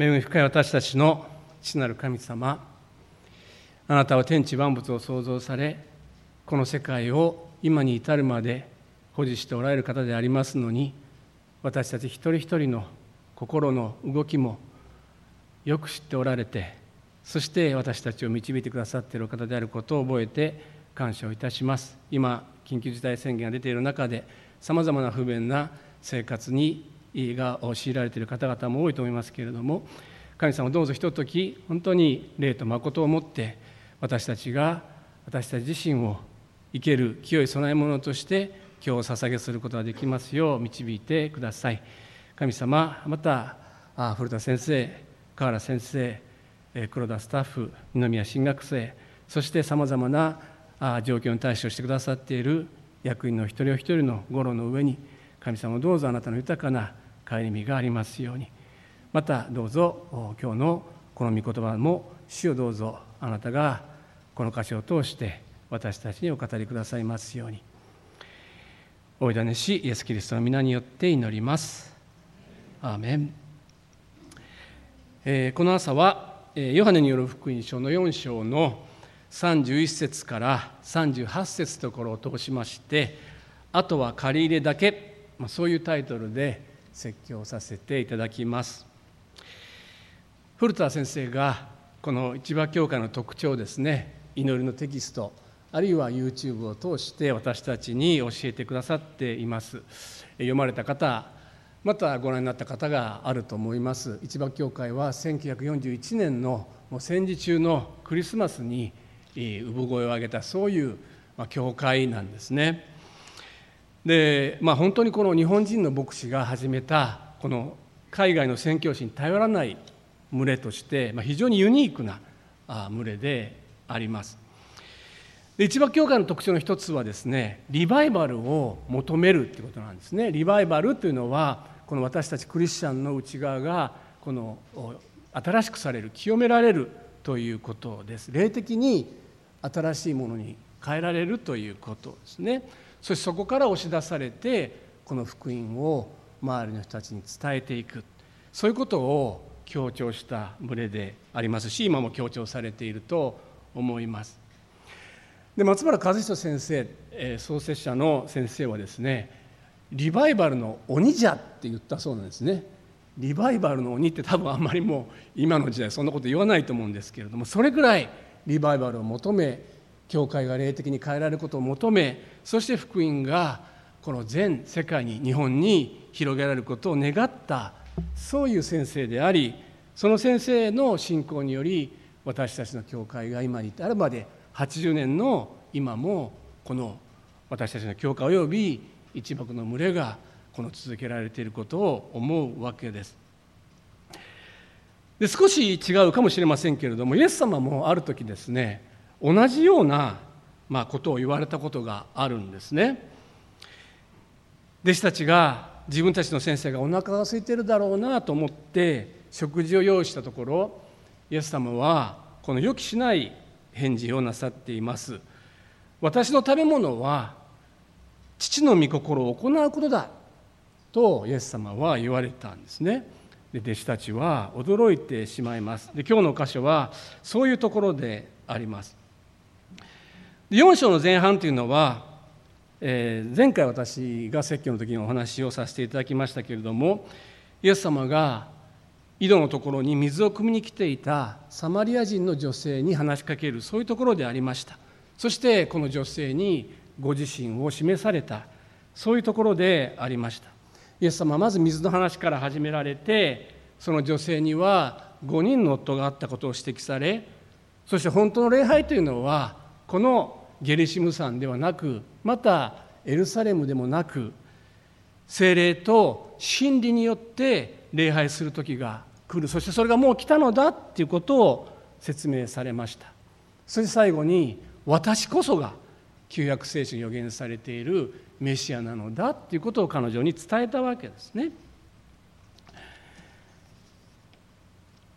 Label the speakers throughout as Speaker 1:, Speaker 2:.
Speaker 1: 恵み深い私たちの父なる神様あなたは天地万物を創造されこの世界を今に至るまで保持しておられる方でありますのに私たち一人一人の心の動きもよく知っておられてそして私たちを導いてくださっている方であることを覚えて感謝をいたします。今緊急事態宣言が出ている中でさまざまな不便な生活にが強いられている方々も多いと思いますけれども神様どうぞひととき本当に霊と誠をもって私たちが私たち自身を生ける清い供え物として今日を捧げすることができますよう導いてください。神様また古田先生河原先生黒田スタッフ二宮新学生そしてさまざまな状況に対処してくださっている役員の一人お一人の五郎の上に神様どうぞあなたの豊かな帰り身がありますように。またどうぞ今日のこの御言葉も主をどうぞあなたがこの歌詞を通して私たちにお語りくださいますように。おいだねしイエス・キリストの皆によって祈ります。アーメン、えー、この朝はヨハネによる福音書の4章の31節から38節ところを通しましてあとは借り入れだけ、まあ、そういうタイトルで説教させていただきます。古田先生がこの市場教会の特徴ですね。祈りのテキストあるいは YouTube を通して私たちに教えてくださっています。読まれた方またご覧になった方があると思います。市場教会は1941年のもう戦時中のクリスマスに産声を上げたそういう教会なんですね。で、まあ、本当にこの日本人の牧師が始めたこの海外の宣教師に頼らない群れとして、まあ、非常にユニークな群れであります。で一番教会の特徴の一つはですねリバイバルを求めるっていうことなんですね。リバイバルというのはこの私たちクリスチャンの内側がこの新しくされる清められるということです。霊的に新しいものに変えられるということですね。そしてそこから押し出されてこの福音を周りの人たちに伝えていく。そういうことを強調した群れでありますし今も強調されていると思います。で松原和人先生、え、創設者の先生はですねリバイバルの鬼じゃって言ったそうなんですね。リバイバルの鬼って多分あんまりもう今の時代そんなこと言わないと思うんですけれどもそれぐらいリバイバルを求め教会が霊的に変えられることを求めそして福音がこの全世界に日本に広げられることを願ったそういう先生でありその先生の信仰により私たちの教会が今に至るまで80年の今もこの私たちの教会及び一幕の群れがこの続けられていることを思うわけです。で少し違うかもしれませんけれどもイエス様もある時ですね同じような、まあ、ことを言われたことがあるんですね。弟子たちが自分たちの先生がお腹が空いてるだろうなと思って食事を用意したところイエス様はこの予期しない返事をなさっています。私の食べ物は父の御心を行うことだとイエス様は言われたんですね。で弟子たちは驚いてしまいますで今日の箇所はそういうところであります4章の前半というのは、えー、前回私が説教の時にお話をさせていただきましたけれどもイエス様が井戸のところに水を汲みに来ていたサマリア人の女性に話しかけるそういうところでありました。そしてこの女性にご自身を示されたそういうところでありました。イエス様はまず水の話から始められてその女性には5人の夫があったことを指摘されそして本当の礼拝というのはこのゲリシム山ではなくまたエルサレムでもなく精霊と真理によって礼拝する時が来るそしてそれがもう来たのだっていうことを説明されましたそして最後に私こそが旧約聖書に予言されているメシアなのだっていうことを彼女に伝えたわけですね。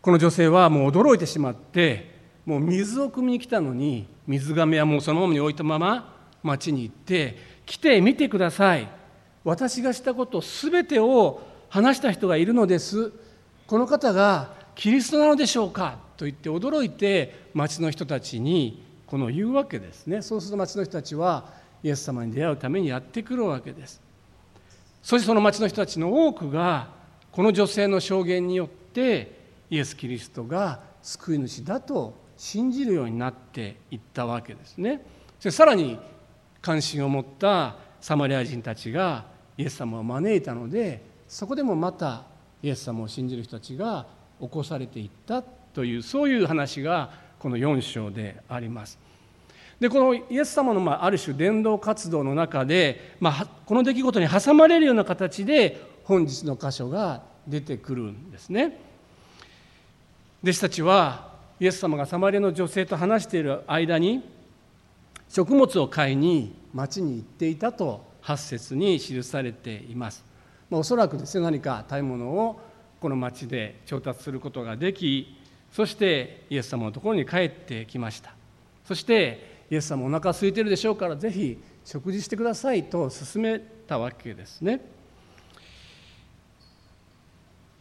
Speaker 1: この女性はもう驚いてしまってもう水を汲みに来たのに水がめはもうそのままに置いたまま町に行って来てみてください。私がしたことすべてを話した人がいるのです。この方がキリストなのでしょうか？と言って驚いて町の人たちにこの言うわけですね。そうすると町の人たちはイエス様に出会うためにやってくるわけです。そしてその町の人たちの多くがこの女性の証言によってイエス・キリストが救い主だと信じるようになっていったわけですねそしてさらに関心を持ったサマリア人たちがイエス様を招いたのでそこでもまたイエス様を信じる人たちが起こされていったというそういう話がこの4章であります。でこのイエス様のまあある種伝道活動の中で、まあ、この出来事に挟まれるような形で本日の箇所が出てくるんですね。弟子たちはイエス様がサマリアの女性と話している間に食物を買いに町に行っていたと8節に記されています。ま、おそらくですね何か食べ物をこの町で調達することができそしてイエス様のところに帰ってきましたそしてイエス様お腹空いてるでしょうからぜひ食事してくださいと勧めたわけですね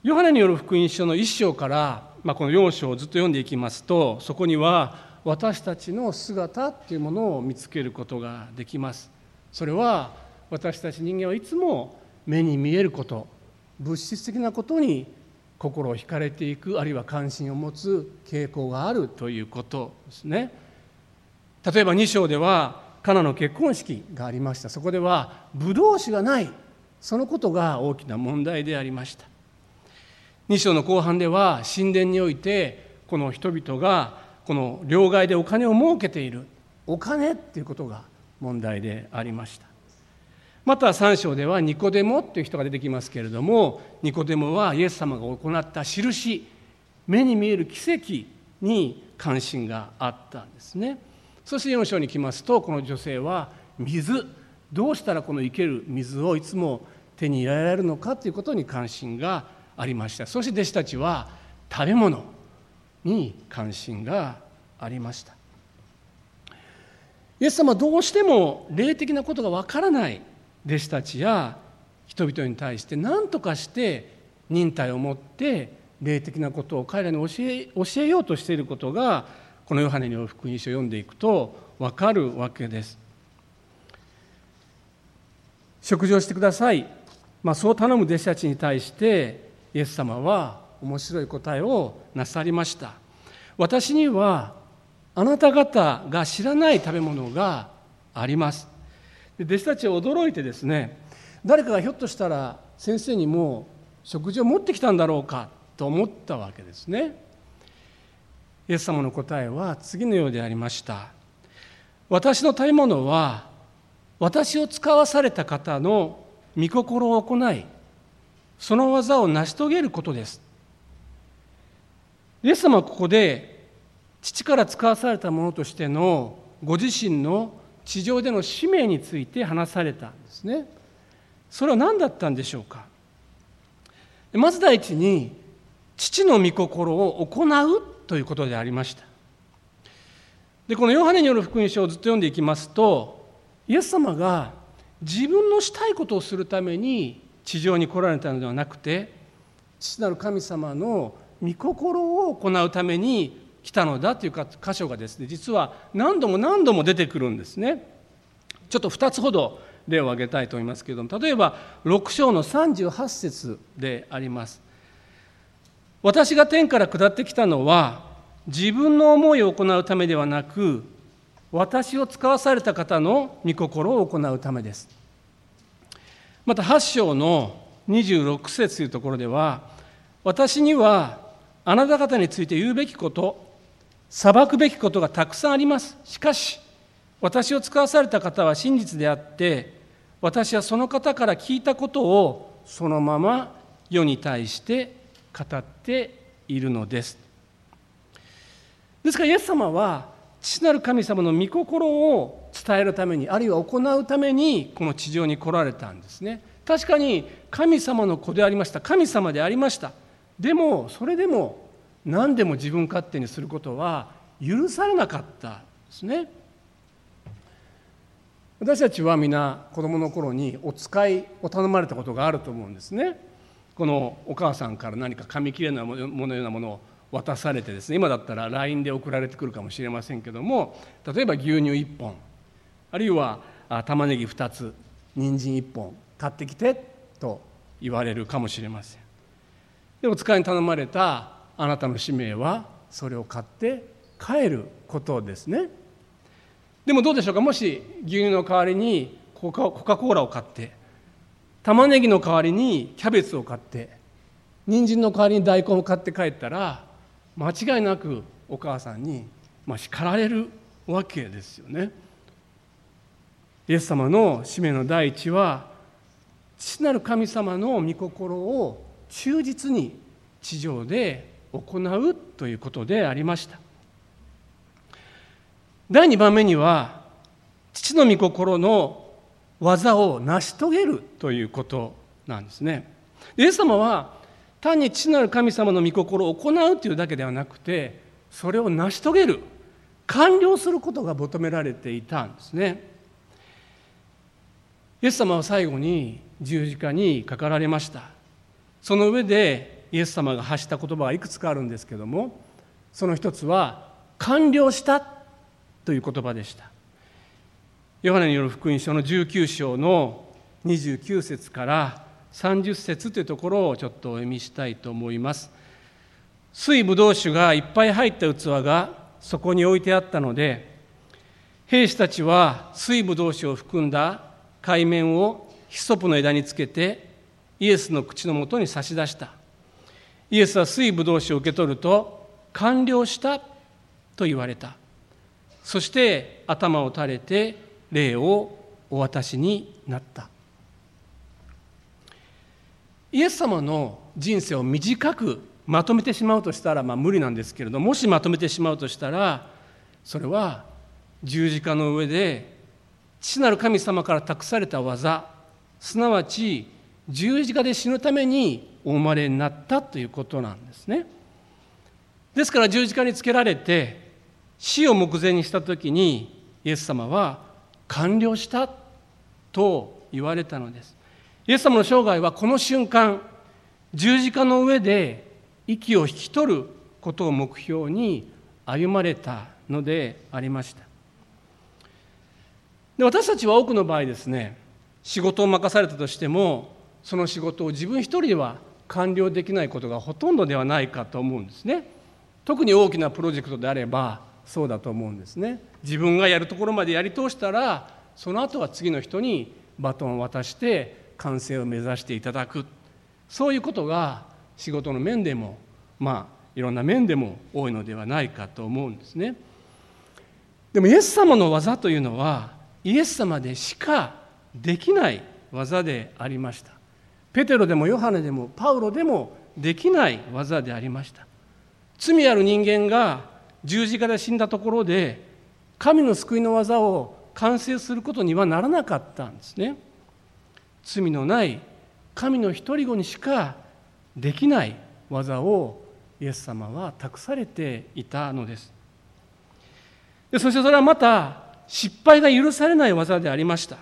Speaker 1: ヨハネによる福音書の1章から、まあ、この4章をずっと読んでいきますとそこには私たちの姿っていうものを見つけることができます。それは私たち人間はいつも目に見えること物質的なことに心を惹かれていくあるいは関心を持つ傾向があるということですね。例えば2章ではカナの結婚式がありました。そこではブドウ酒がない。そのことが大きな問題でありました。2章の後半では神殿においてこの人々がこの両替でお金を儲けている。お金っていうことが問題でありました。また3章ではニコデモっていう人が出てきますけれどもニコデモはイエス様が行った印目に見える奇跡に関心があったんですね。そして4章に来ますとこの女性は水。どうしたらこの生ける水をいつも手に入れられるのかということに関心がありました。そして弟子たちは食べ物に関心がありました。イエス様はどうしても霊的なことがわからない弟子たちや人々に対して何とかして忍耐を持って霊的なことを彼らに教え教えようとしていることがこのヨハネによる福音書を読んでいくと分かるわけです。食事をしてください、まあ、そう頼む弟子たちに対してイエス様は面白い答えをなさりました。私にはあなた方が知らない食べ物があります。弟子たちは驚いてですね誰かがひょっとしたら先生にも食事を持ってきたんだろうかと思ったわけですねイエス様の答えは次のようでありました私の食べ物は私を使わされた方の御心を行いその技を成し遂げることです。イエス様はここで父から使わされたものとしてのご自身の地上での使命について話されたんですね。それは何だったんでしょうか。まず第一に父の御心を行うということでありました。でこのヨハネによる福音書をずっと読んでいきますとイエス様が自分のしたいことをするために地上に来られたのではなくて父なる神様の御心を行うために来たのだというか箇所がですね実は何度も何度も出てくるんですね。ちょっと2つほど例を挙げたいと思いますけれども例えば6章の38節であります。私が天から下ってきたのは自分の思いを行うためではなく私を使わされた方の御心を行うためです。また8章の26節というところでは私にはあなた方について言うべきこと裁くべきことがたくさんあります。しかし私を使わされた方は真実であって私はその方から聞いたことをそのまま世に対して語っているのです。ですからイエス様は父なる神様の御心を伝えるためにあるいは行うためにこの地上に来られたんですね。確かに神様の子でありました。神様でありました。でもそれでも何でも自分勝手にすることは許されなかったですね。私たちは皆子供の頃にお使いを頼まれたことがあると思うんですね。このお母さんから何か紙切れのものようなものを渡されてですね今だったら LINE で送られてくるかもしれませんけども例えば牛乳1本あるいは玉ねぎ2つ人参1本買ってきてと言われるかもしれません。でも使いに頼まれたあなたの使命はそれを買って帰ることですね。でもどうでしょうか？もし牛乳の代わりにコカ・コーラを買って玉ねぎの代わりにキャベツを買って人参の代わりに大根を買って帰ったら間違いなくお母さんに、まあ、叱られるわけですよね。イエス様の使命の第一は父なる神様の御心を忠実に地上で行うということでありました。第2番目には父の御心の技を成し遂げるということなんですね。イエス様は単に父なる神様の御心を行うというだけではなくてそれを成し遂げる完了することが求められていたんですね。イエス様は最後に十字架にかかられました。その上でイエス様が発した言葉がいくつかあるんですけどもその一つは完了したという言葉でした。ヨハネによる福音書の19章の29節から30節というところをちょっとお読みしたいと思います。水ぶどう酒がいっぱい入った器がそこに置いてあったので兵士たちは水ぶどう酒を含んだ海面をヒソプの枝につけてイエスの口のもとに差し出した。イエスは水ぶどう酒を受け取ると完了したと言われた。そして頭を垂れて霊をお渡しになった。イエス様の人生を短くまとめてしまうとしたら、まあ、無理なんですけれどもしまとめてしまうとしたらそれは十字架の上で父なる神様から託された技すなわち十字架で死ぬためにお生まれになったということなんですね。ですから十字架につけられて死を目前にした時にイエス様は完了したと言われたのですイエス様の生涯はこの瞬間十字架の上で息を引き取ることを目標に歩まれたのでありました。で私たちは多くの場合ですね仕事を任されたとしてもその仕事を自分一人では完了できないことがほとんどではないかと思うんですね。特に大きなプロジェクトであればそうだと思うんですね。自分がやるところまでやり通したらその後は次の人にバトンを渡して完成を目指していただく。そういうことが仕事の面でもまあいろんな面でも多いのではないかと思うんですね。でもイエス様の技というのはイエス様でしかできない技でありました。ペテロでもヨハネでもパウロでもできない技でありました。罪ある人間が十字架で死んだところで神の救いの技を完成することにはならなかったんですね。罪のない神の一人子にしかできない技をイエス様は託されていたのです。でそしてそれはまた失敗が許されない技でありました。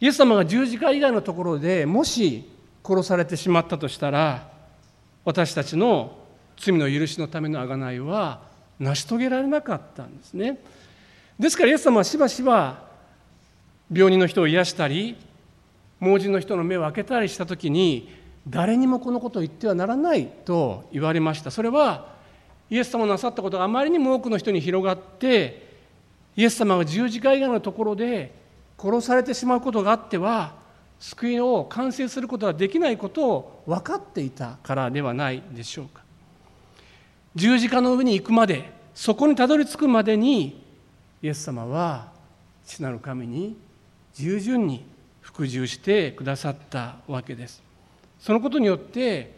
Speaker 1: イエス様が十字架以外のところでもし殺されてしまったとしたら私たちの罪の許しのための贖いは成し遂げられなかったんですね。ですからイエス様はしばしば病人の人を癒したり盲人の人の目を開けたりした時に誰にもこのことを言ってはならないと言われました。それはイエス様のなさったことがあまりにも多くの人に広がってイエス様が十字架以外のところで殺されてしまうことがあっては救いを完成することができないことを分かっていたからではないでしょうか。十字架の上に行くまでそこにたどり着くまでにイエス様は父なる神に従順に服従してくださったわけです。そのことによって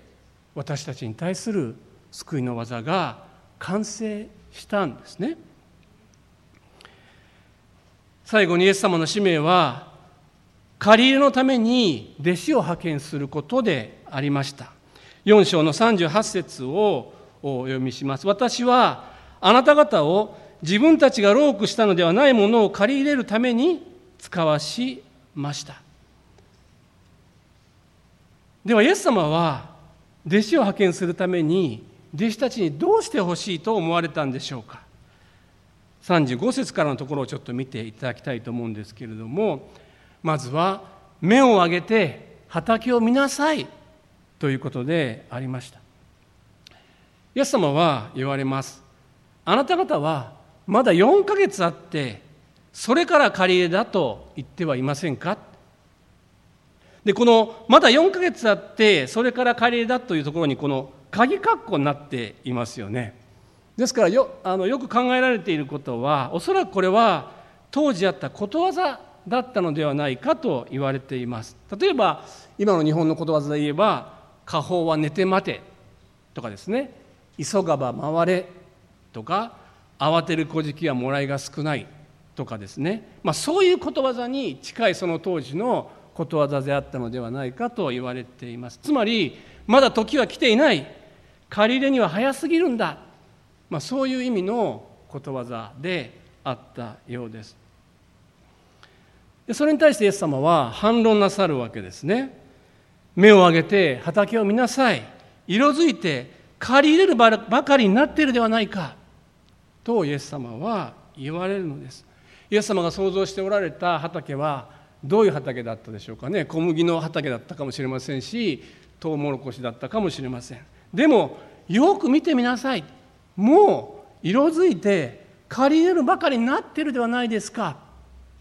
Speaker 1: 私たちに対する救いの技が完成したんですね。最後にイエス様の使命は借り入れのために弟子を派遣することでありました。4章の38節をお読みします。私はあなた方を自分たちが労苦したのではないものを借り入れるために使わしました。ではイエス様は弟子を派遣するために弟子たちにどうしてほしいと思われたんでしょうか？35節からのところをちょっと見ていただきたいと思うんですけれどもまずは目を上げて畑を見なさいということでありました。イエス様は言われます。あなた方はまだ4ヶ月あってそれから借り入れだと言ってはいませんか？でこのまだ4ヶ月あってそれから借り入れだというところにこの鍵括弧になっていますよね。ですからよあのよく考えられていることはおそらくこれは当時あったことわざだったのではないかと言われています。例えば今の日本のことわざで言えば「家宝は寝て待て」とかですね「急がば回れ」とか「慌てる小じきはもらいが少ない」とかですね、まあ、そういうことわざに近いその当時のことわざであったのではないかと言われています。つまりまだ時は来ていない。借り入れには早すぎるんだ、まあ、そういう意味のことわざであったようです。でそれに対してイエス様は反論なさるわけですね。目を上げて畑を見なさい。色づいて借り入れるばかりになっているではないか。とイエス様は言われるのです。イエス様が想像しておられた畑はどういう畑だったでしょうかね。小麦の畑だったかもしれませんしトウモロコシだったかもしれません。でもよく見てみなさい。もう色づいて借り入れるばかりになってるではないですか。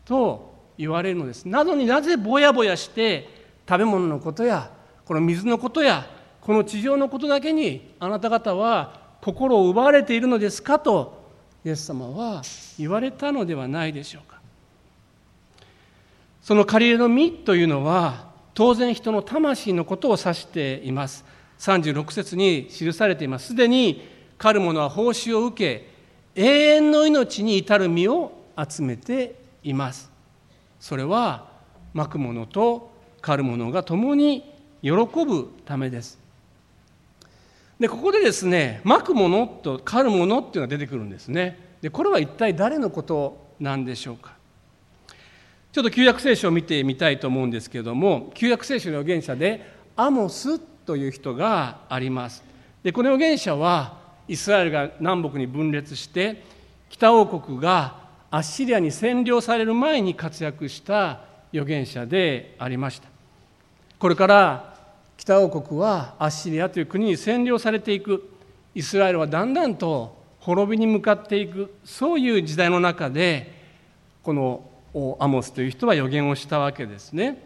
Speaker 1: と言われるのです。なのになぜぼやぼやして食べ物のことやこの水のことやこの地上のことだけにあなた方は心を奪われているのですかとイエス様は言われたのではないでしょうか。その借り入れの実というのは当然人の魂のことを指しています。36節に記されています。すでに狩る者は報酬を受け永遠の命に至る実を集めています。それはまく者と狩る者が共に喜ぶためです。でここでですねまく者と狩る者っていうのが出てくるんですね。でこれは一体誰のことなんでしょうか。ちょっと旧約聖書を見てみたいと思うんですけれども旧約聖書の預言者でアモスという人があります。でこの預言者はイスラエルが南北に分裂して北王国がアッシリアに占領される前に活躍した預言者でありました。これから北王国はアッシリアという国に占領されていくイスラエルはだんだんと滅びに向かっていくそういう時代の中でこのアモスという人は予言をしたわけですね。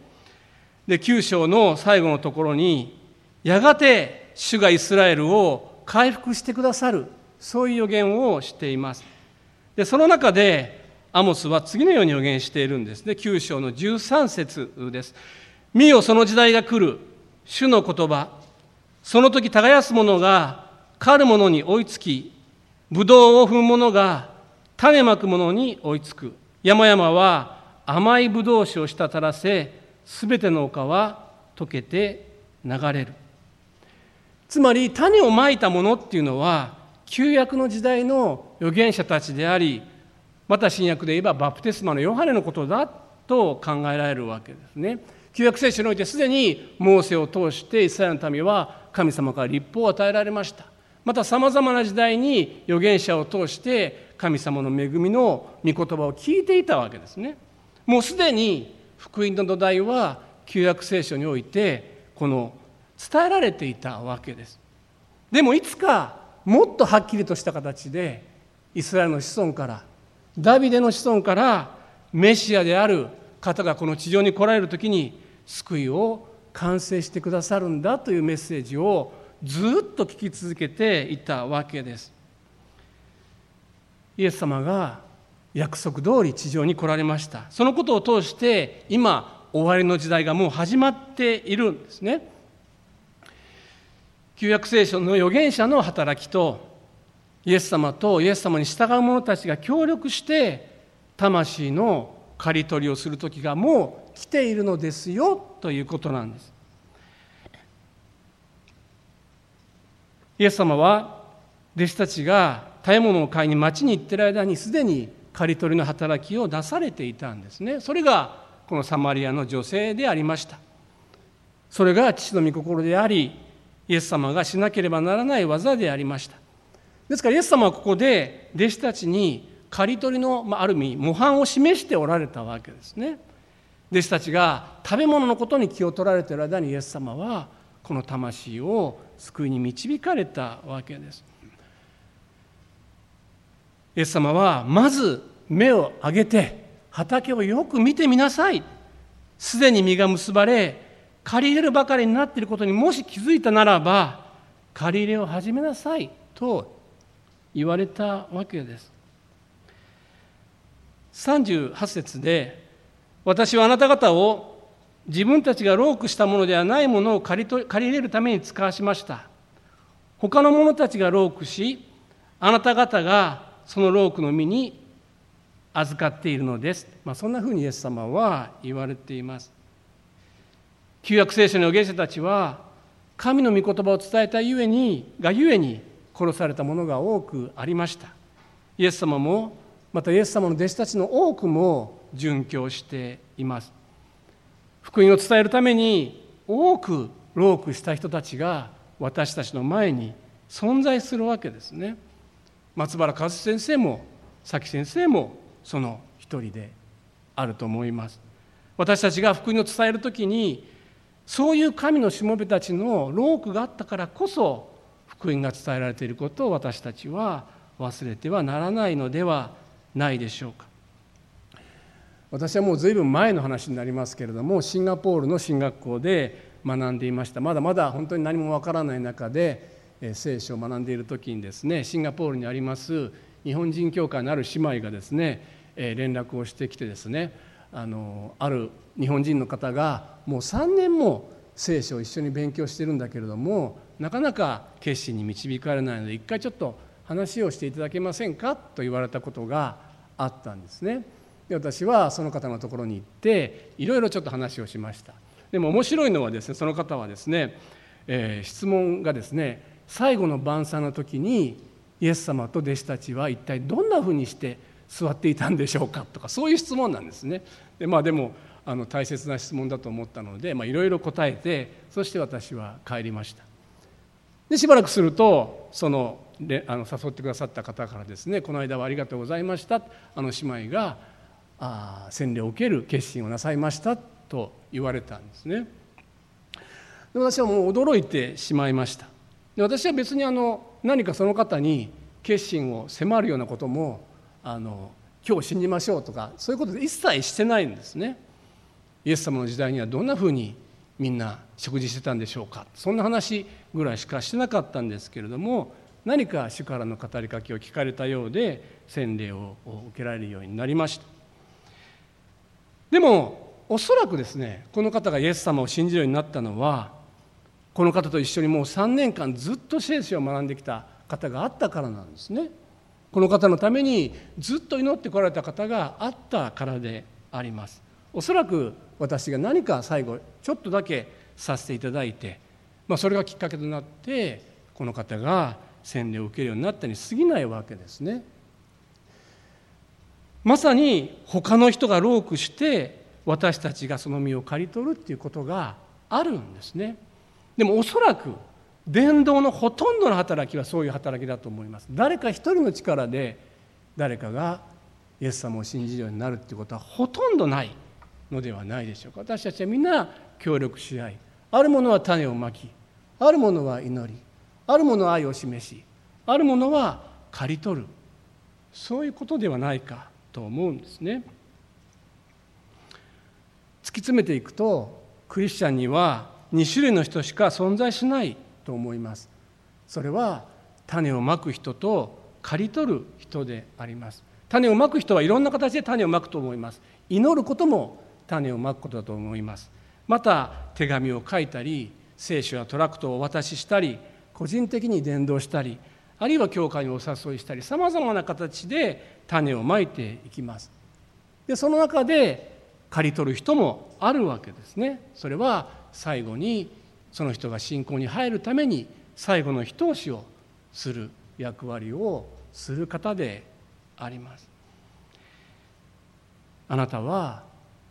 Speaker 1: で9章の最後のところにやがて主がイスラエルを回復してくださるそういう予言をしています。でその中でアモスは次のように予言しているんですね9章の13節です。見よその時代が来る主の言葉その時耕す者が狩る者に追いつきブドウを踏む者が種まく者に追いつく。山々は甘いぶどう酒を滴らせすべての丘は溶けて流れる。つまり種をまいたものっていうのは旧約の時代の預言者たちでありまた新約で言えばバプテスマのヨハネのことだと考えられるわけですね。旧約聖書においてすでにモーセを通してイスラエルの民は神様から立法を与えられました。またさまざまな時代に預言者を通して神様の恵みの御言葉を聞いていたわけですね。もうすでに福音の土台は旧約聖書においてこの伝えられていたわけです。でもいつかもっとはっきりとした形でイスラエルの子孫からダビデの子孫からメシアである方がこの地上に来られる時に救いを完成してくださるんだというメッセージをずっと聞き続けていたわけです。イエス様が約束通り地上に来られました。そのことを通して今終わりの時代がもう始まっているんですね。旧約聖書の預言者の働きとイエス様とイエス様に従う者たちが協力して魂の刈り取りをする時がもう来ているのですよということなんです。イエス様は弟子たちが食べ物を買いに町に行ってる間にすでに刈り取りの働きを出されていたんですね。それがこのサマリアの女性でありました。それが父の御心でありイエス様がしなければならない技でありました。ですからイエス様はここで弟子たちに刈り取りの、ある意味模範を示しておられたわけですね。弟子たちが食べ物のことに気を取られている間にイエス様はこの魂を救いに導かれたわけです。イエス様はまず目を上げて畑をよく見てみなさい。すでに実が結ばれ借り入れるばかりになっていることにもし気づいたならば借り入れを始めなさいと言われたわけです。38節で私はあなた方を自分たちがロークしたものではないものを借りと借り入れるために使わしました。他の者たちがロークしあなた方がそのロークの身に預かっているのです、まあ、そんなふうにイエス様は言われています。旧約聖書の預言者たちは神の御言葉を伝えたゆえにがゆえに殺されたものが多くありました。イエス様もまたイエス様の弟子たちの多くも殉教しています。福音を伝えるために多くロークした人たちが私たちの前に存在するわけですね。松原和先生も佐先生もその一人であると思います。私たちが福音を伝える時にそういう神のしもべたちのロークがあったからこそ福音が伝えられていることを私たちは忘れてはならないのではないでしょうか。私はもう随分前の話になりますけれどもシンガポールの進学校で学んでいましたまだまだ本当に何もわからない中で聖書を学んでいる時にですねシンガポールにあります日本人教会のある姉妹がですね連絡をしてきてですねあのある日本人の方がもう3年も聖書を一緒に勉強してるんだけれどもなかなか決心に導かれないので一回ちょっと話をしていただけませんか？と言われたことがあったんですね。で私はその方のところに行っていろいろちょっと話をしました。でも面白いのはですねその方はですね、えー、質問がですね最後の晩餐の時にイエス様と弟子たちは一体どんなふうにして座っていたんでしょうか？とかそういう質問なんですね。でまあでもあの大切な質問だと思ったのでいろいろ答えてそして私は帰りました。でしばらくするとそのあの誘ってくださった方からですね「この間はありがとうございました」あの姉妹があ洗礼を受ける決心をなさいましたと言われたんですね。で私はもう驚いてしまいました。で私は別にあの何かその方に決心を迫るようなこともあの今日信じましょうとかそういうことで一切してないんですね。イエス様の時代にはどんなふうにみんな食事してたんでしょうかそんな話ぐらいしかしてなかったんですけれども何か主からの語りかけを聞かれたようで洗礼を受けられるようになりましたでもおそらくですねこの方がイエス様を信じるようになったのはこの方と一緒にもう3年間ずっと聖書を学んできた方があったからなんですね。この方のためにずっと祈ってこられた方があったからであります。おそらく私が何か最後ちょっとだけさせていただいて、まあ、それがきっかけとなってこの方が洗礼を受けるようになったに過ぎないわけですね。まさに他の人がロークして私たちがその身を刈り取るっていうことがあるんですね。でもおそらく伝道のほとんどの働きはそういう働きだと思います。誰か一人の力で誰かがイエス様を信じるようになるっていうことはほとんどないのではないでしょうか。私たちはみんな協力し合いあるものは種をまきあるものは祈りあるものは愛を示しあるものは刈り取る。そういうことではないか。と思うんですね。突き詰めていくとクリスチャンには2種類の人しか存在しないと思います。それは種をまく人と刈り取る人であります。種をまく人はいろんな形で種をまくと思います。祈ることも種をまくことだと思います。また手紙を書いたり聖書やトラクトをお渡ししたり個人的に伝道したりあるいは教会にお誘いしたりさまざまな形で種をまいていきます。でその中で刈り取る人もあるわけですね。それは最後にその人が信仰に入るために最後の一押しをする役割をする方であります。あなたは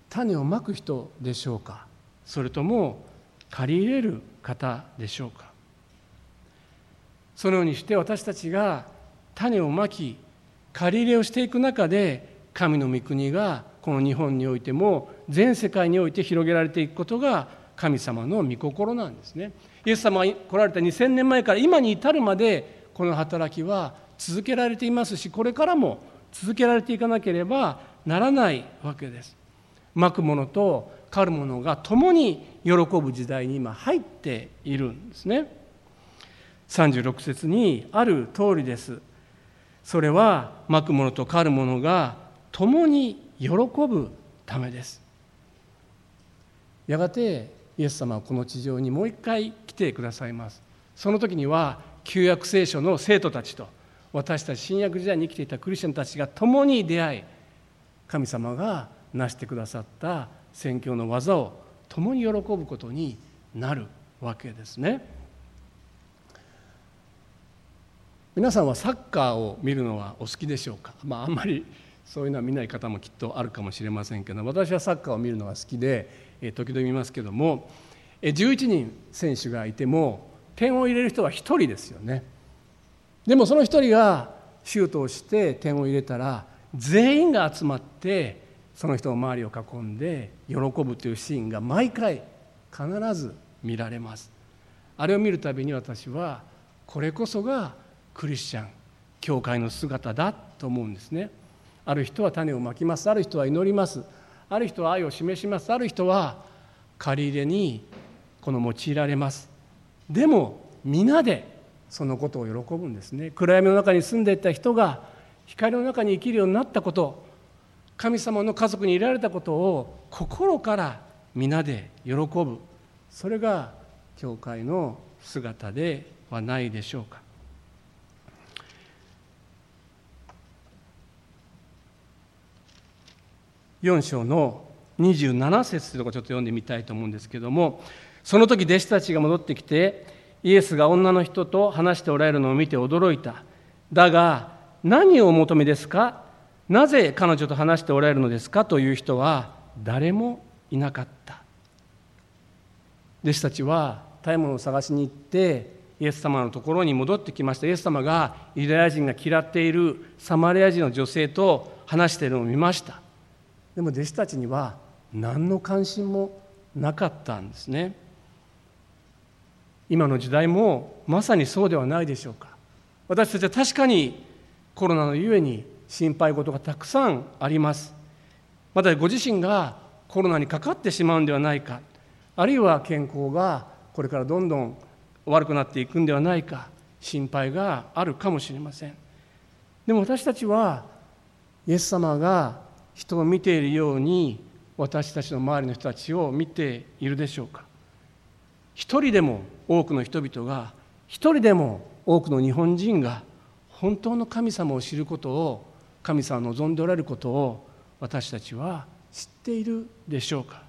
Speaker 1: 種をまく人でしょうか？それとも借り入れる方でしょうか？そのようにして私たちが種をまき借り入れをしていく中で神の御国がこの日本においても全世界において広げられていくことが神様の御心なんですね。イエス様が来られた2000年前から今に至るまでこの働きは続けられていますしこれからも続けられていかなければならないわけです。まくものと狩るものが共に喜ぶ時代に今入っているんですね。36節にある通りです。それはまくものと狩るものが共に喜ぶためです。やがてイエス様はこの地上にもう一回来てくださいます。その時には旧約聖書の生徒たちと私たち新約時代に生きていたクリスチャンたちが共に出会い神様が成してくださった宣教の技を共に喜ぶことになるわけですね。皆さんはサッカーを見るのはお好きでしょうか、まあ、あんまりそういうのは見ない方もきっとあるかもしれませんけど私はサッカーを見るのが好きで時々見ますけども11人選手がいても点を入れる人は1人ですよね。でもその1人がシュートをして点を入れたら全員が集まってその人の周りを囲んで喜ぶというシーンが毎回必ず見られます。あれを見るたびに私はこれこそがクリスチャン教会の姿だと思うんですね。ある人は種をまきます。ある人は祈ります。ある人は愛を示します。ある人は借り入れにこの用いられます。でも皆でそのことを喜ぶんですね。暗闇の中に住んでいた人が光の中に生きるようになったこと神様の家族にいられたことを心から皆で喜ぶ。それが教会の姿ではないでしょうか。4章の27節というところちょっと読んでみたいと思うんですけどもその時弟子たちが戻ってきてイエスが女の人と話しておられるのを見て驚いた。だが何をお求めですか？なぜ彼女と話しておられるのですか？という人は誰もいなかった。弟子たちは食べ物を探しに行ってイエス様のところに戻ってきました。イエス様がユダヤ人が嫌っているサマリア人の女性と話しているのを見ました。でも弟子たちには何の関心もなかったんですね。今の時代もまさにそうではないでしょうか。私たちは確かにコロナのゆえに心配事がたくさんあります。またご自身がコロナにかかってしまうんではないか。あるいは健康がこれからどんどん悪くなっていくんではないか。心配があるかもしれません。でも私たちはイエス様が人を見ているように私たちの周りの人たちを見ているでしょうか。一人でも多くの人々が一人でも多くの日本人が本当の神様を知ることを神様を望んでおられることを私たちは知っているでしょうか。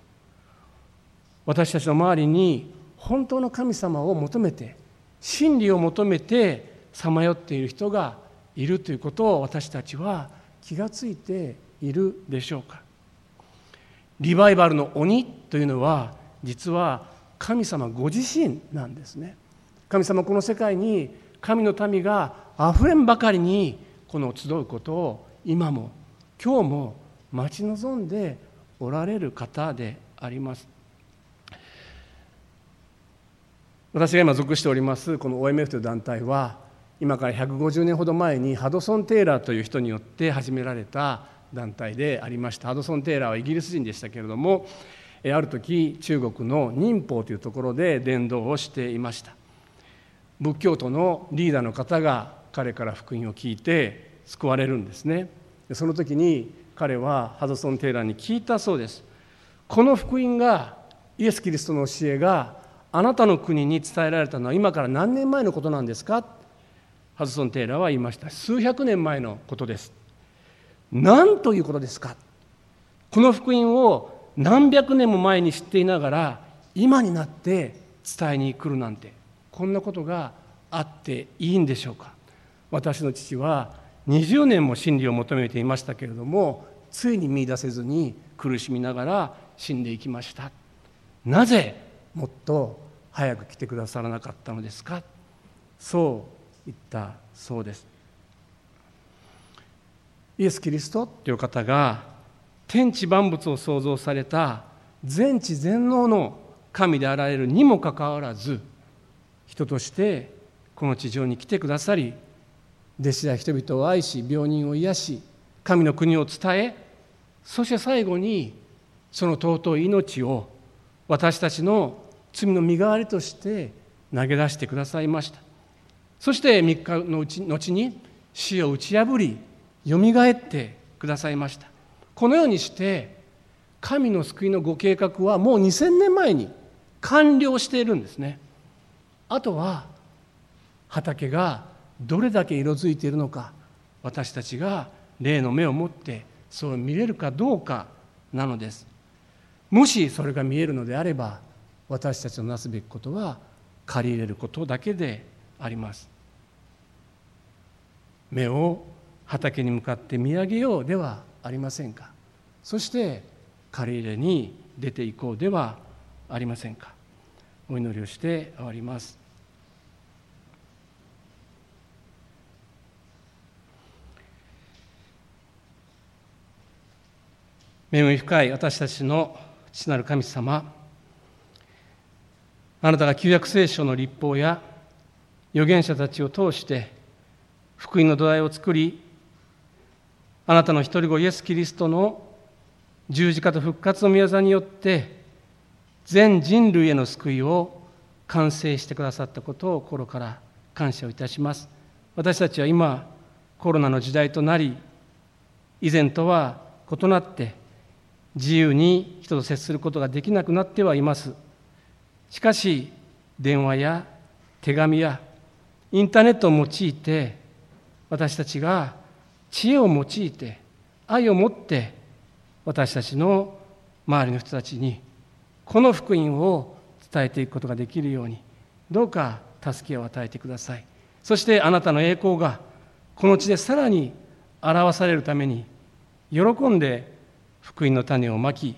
Speaker 1: 私たちの周りに本当の神様を求めて真理を求めてさまよっている人がいるということを私たちは気がついているでしょうか？リバイバルの鬼というのは実は神様ご自身なんですね。神様この世界に神の民があふれんばかりにこの集うことを今も今日も待ち望んでおられる方であります。私が今属しておりますこの OMF という団体は今から150年ほど前にハドソン・テイラーという人によって始められた団体でありました。ハドソン・テイラーはイギリス人でしたけれどもある時中国の寧波というところで伝道をしていました。仏教徒のリーダーの方が彼から福音を聞いて救われるんですね。その時に彼はハドソン・テイラーに聞いたそうです。この福音がイエス・キリストの教えがあなたの国に伝えられたのは今から何年前のことなんですか？ハドソン・テイラーは言いました。数百年前のことです。何ということですか？この福音を何百年も前に知っていながら今になって伝えに来るなんてこんなことがあっていいんでしょうか？私の父は20年も真理を求めていましたけれどもついに見いだせずに苦しみながら死んでいきました。なぜもっと早く来てくださらなかったのですか？そう言ったそうです。イエス・キリストという方が天地万物を創造された全知全能の神であられるにもかかわらず人としてこの地上に来てくださり弟子や人々を愛し病人を癒し神の国を伝えそして最後にその尊い命を私たちの罪の身代わりとして投げ出してくださいました。そして3日のうち後に死を打ち破りよみがえってくださいました。このようにして神の救いのご計画はもう2000年前に完了しているんですね。あとは畑がどれだけ色づいているのか私たちが霊の目を持ってそう見れるかどうかなのです。もしそれが見えるのであれば私たちのなすべきことは借り入れることだけであります。目を畑に向かって見上げようではありませんか？そして借り入れに出ていこうではありませんか？お祈りをして終わります。恵み深い私たちの父なる神様あなたが旧約聖書の立法や預言者たちを通して福音の土台を作りあなたの一人子イエス・キリストの十字架と復活の御業によって全人類への救いを完成してくださったことを心から感謝をいたします。私たちは今コロナの時代となり以前とは異なって自由に人と接することができなくなってはいます。しかし電話や手紙やインターネットを用いて私たちが知恵を用いて愛を持って私たちの周りの人たちにこの福音を伝えていくことができるようにどうか助けを与えてください。そしてあなたの栄光がこの地でさらに表されるために喜んで福音の種をまき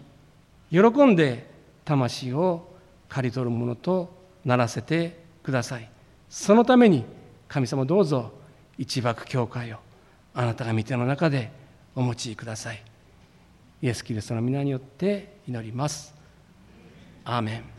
Speaker 1: 喜んで魂を刈り取るものとならせてください。そのために神様どうぞ一幕教会をあなたが御手の中でお持ちください。イエス・キリストの皆によって祈ります。アーメン。